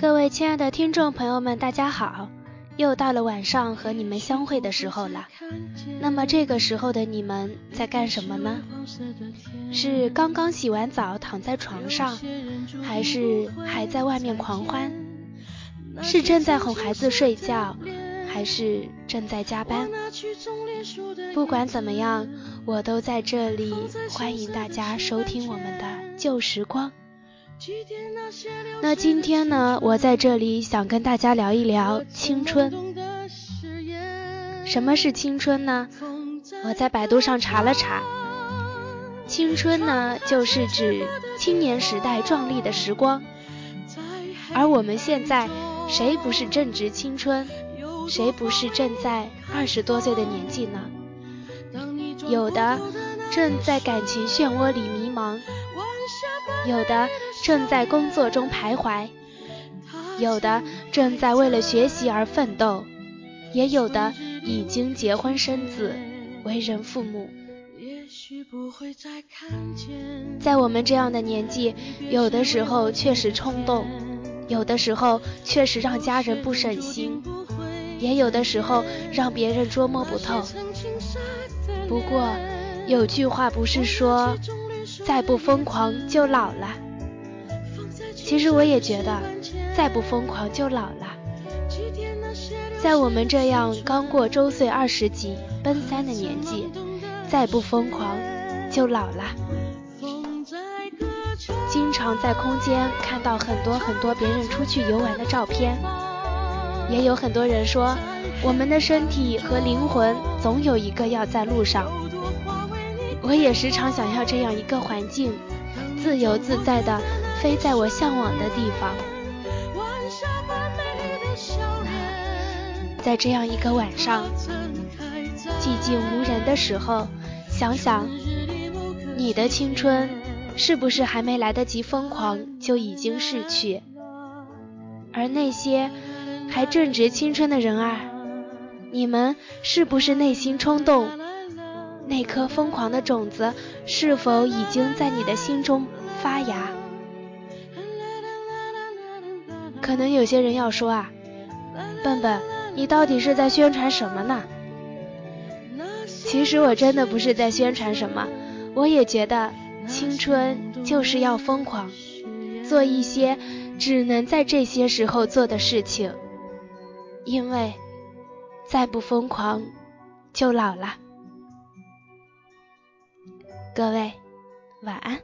各位亲爱的听众朋友们，大家好！又到了晚上和你们相会的时候了。那么这个时候的你们在干什么呢？是刚刚洗完澡躺在床上，还是还在外面狂欢？是正在哄孩子睡觉，还是正在加班？不管怎么样，我都在这里欢迎大家收听我们的旧时光。那今天呢，我在这里想跟大家聊一聊青春。什么是青春呢？我在百度上查了查，青春呢，就是指青年时代壮丽的时光。而我们现在，谁不是正值青春？谁不是正在二十多岁的年纪呢？有的正在感情漩涡里迷茫，有的。正在工作中徘徊，有的正在为了学习而奋斗，也有的已经结婚生子，为人父母。在我们这样的年纪，有的时候确实冲动，有的时候确实让家人不省心，也有的时候让别人捉摸不透。不过，有句话不是说，再不疯狂就老了。其实我也觉得，再不疯狂就老了。在我们这样刚过周岁二十几、奔三的年纪，再不疯狂就老了。经常在空间看到很多很多别人出去游玩的照片，也有很多人说，我们的身体和灵魂总有一个要在路上。我也时常想要这样一个环境，自由自在的。飞在我向往的地方。在这样一个晚上，寂静无人的时候，想想你的青春是不是还没来得及疯狂就已经逝去？而那些还正值青春的人儿，你们是不是内心冲动？那颗疯狂的种子是否已经在你的心中发芽？可能有些人要说啊，笨笨，你到底是在宣传什么呢？其实我真的不是在宣传什么，我也觉得青春就是要疯狂，做一些只能在这些时候做的事情，因为再不疯狂就老了。各位，晚安。